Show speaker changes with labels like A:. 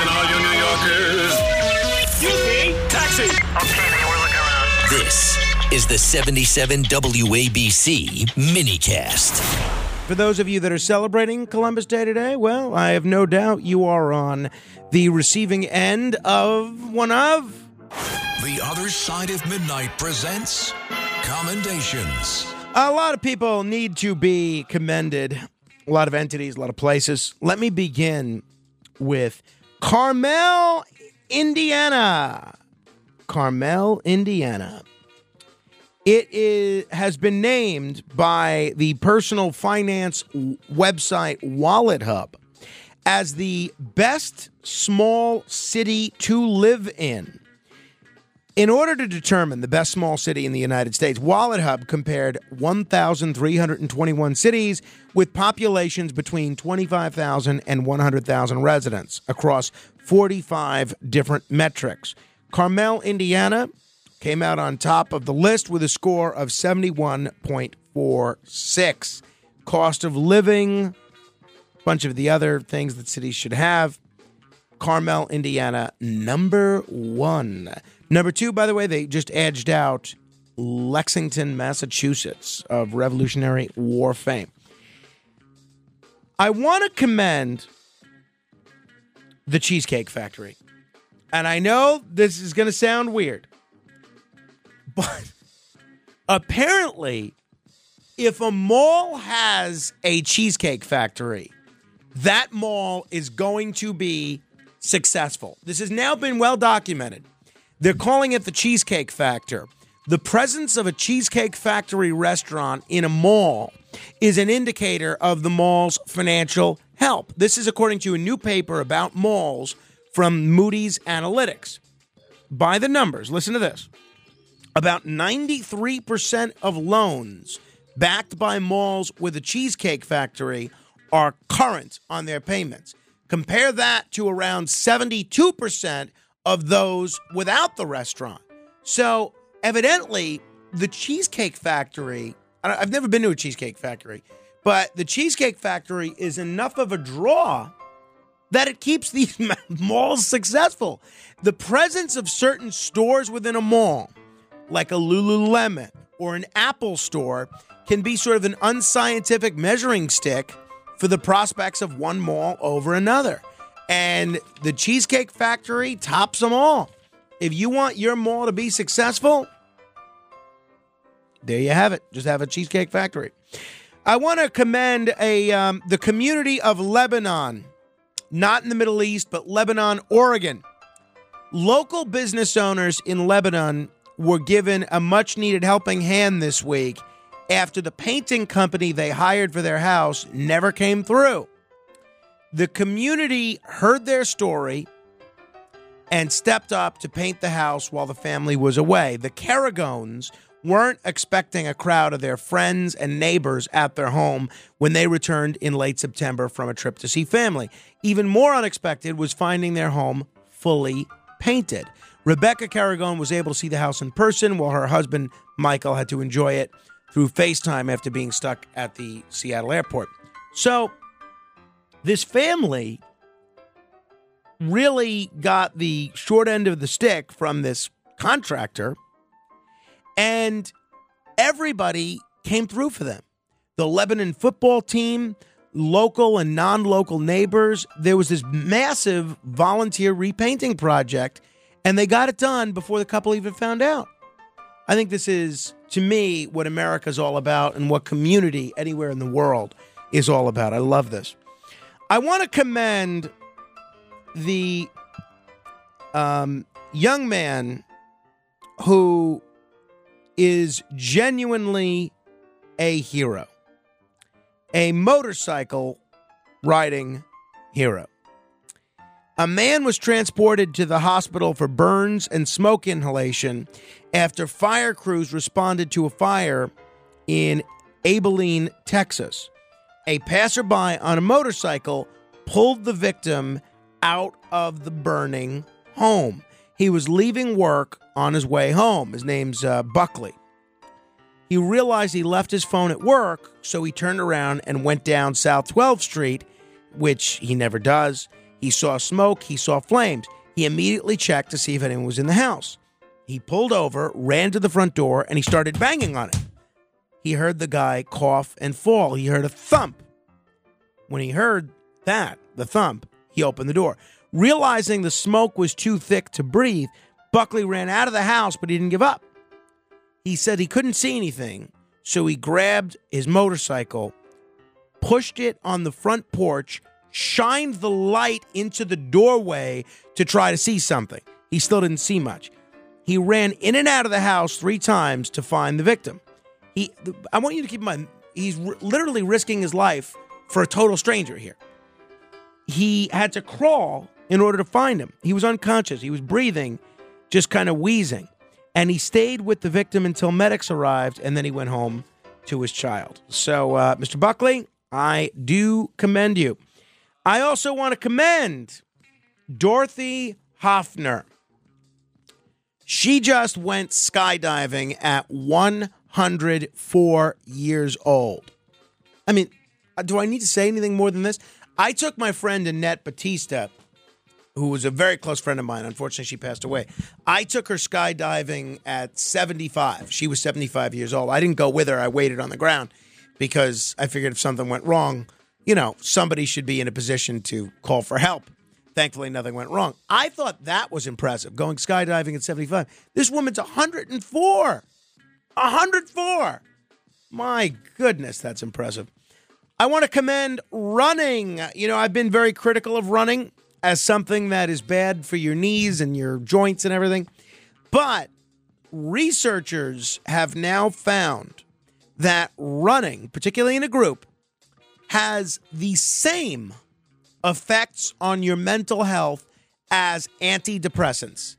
A: Listen, all you New Yorkers. Excuse me. Taxi.
B: Okay, man, we're looking around.
C: This is the 77 WABC minicast.
D: For those of you that are celebrating Columbus Day today, well, I have no doubt you are on the receiving end of one of.
E: The Other Side of Midnight presents Commendations.
D: A lot of people need to be commended. A lot of entities, a lot of places. Let me begin with Carmel, Indiana. Carmel, Indiana. It is, has been named by the personal finance website Wallet Hub as the best small city to live in. In order to determine the best small city in the United States, Wallet Hub compared 1,321 cities with populations between 25,000 and 100,000 residents across 45 different metrics. Carmel, Indiana came out on top of the list with a score of 71.46. Cost of living, a bunch of the other things that cities should have. Carmel, Indiana, number one. Number two, by the way, they just edged out Lexington, Massachusetts of Revolutionary War fame. I want to commend the Cheesecake Factory. And I know this is going to sound weird, but apparently, if a mall has a Cheesecake Factory, that mall is going to be successful. This has now been well documented. They're calling it the Cheesecake Factor. The presence of a Cheesecake Factory restaurant in a mall is an indicator of the mall's financial health. This is according to a new paper about malls from Moody's Analytics. By the numbers, listen to this. About 93% of loans backed by malls with a Cheesecake Factory are current on their payments. Compare that to around 72% of those without the restaurant. So, evidently, the Cheesecake Factory, I've never been to a Cheesecake Factory, but the Cheesecake Factory is enough of a draw that it keeps these malls successful. The presence of certain stores within a mall, like a Lululemon or an Apple store, can be sort of an unscientific measuring stick for the prospects of one mall over another. And the Cheesecake Factory tops them all. If you want your mall to be successful, there you have it. Just have a Cheesecake Factory. I want to commend a um, the community of Lebanon, not in the Middle East, but Lebanon, Oregon. Local business owners in Lebanon were given a much needed helping hand this week after the painting company they hired for their house never came through. The community heard their story and stepped up to paint the house while the family was away. The Carragones weren't expecting a crowd of their friends and neighbors at their home when they returned in late September from a trip to see family. Even more unexpected was finding their home fully painted. Rebecca Carragone was able to see the house in person while her husband Michael had to enjoy it through FaceTime after being stuck at the Seattle airport. So, this family really got the short end of the stick from this contractor, and everybody came through for them. The Lebanon football team, local and non local neighbors, there was this massive volunteer repainting project, and they got it done before the couple even found out. I think this is, to me, what America's all about and what community anywhere in the world is all about. I love this. I want to commend the um, young man who is genuinely a hero, a motorcycle riding hero. A man was transported to the hospital for burns and smoke inhalation after fire crews responded to a fire in Abilene, Texas. A passerby on a motorcycle pulled the victim out of the burning home. He was leaving work on his way home. His name's uh, Buckley. He realized he left his phone at work, so he turned around and went down South 12th Street, which he never does. He saw smoke, he saw flames. He immediately checked to see if anyone was in the house. He pulled over, ran to the front door, and he started banging on it. He heard the guy cough and fall. He heard a thump. When he heard that, the thump, he opened the door. Realizing the smoke was too thick to breathe, Buckley ran out of the house, but he didn't give up. He said he couldn't see anything, so he grabbed his motorcycle, pushed it on the front porch, shined the light into the doorway to try to see something. He still didn't see much. He ran in and out of the house three times to find the victim. He, I want you to keep in mind, he's r- literally risking his life for a total stranger here. He had to crawl in order to find him. He was unconscious. He was breathing, just kind of wheezing. And he stayed with the victim until medics arrived, and then he went home to his child. So, uh, Mr. Buckley, I do commend you. I also want to commend Dorothy Hoffner. She just went skydiving at 104 years old. I mean, uh, do I need to say anything more than this? I took my friend Annette Batista, who was a very close friend of mine. Unfortunately, she passed away. I took her skydiving at 75. She was 75 years old. I didn't go with her. I waited on the ground because I figured if something went wrong, you know, somebody should be in a position to call for help. Thankfully, nothing went wrong. I thought that was impressive, going skydiving at 75. This woman's 104. 104. My goodness, that's impressive. I want to commend running. You know, I've been very critical of running as something that is bad for your knees and your joints and everything. But researchers have now found that running, particularly in a group, has the same effects on your mental health as antidepressants.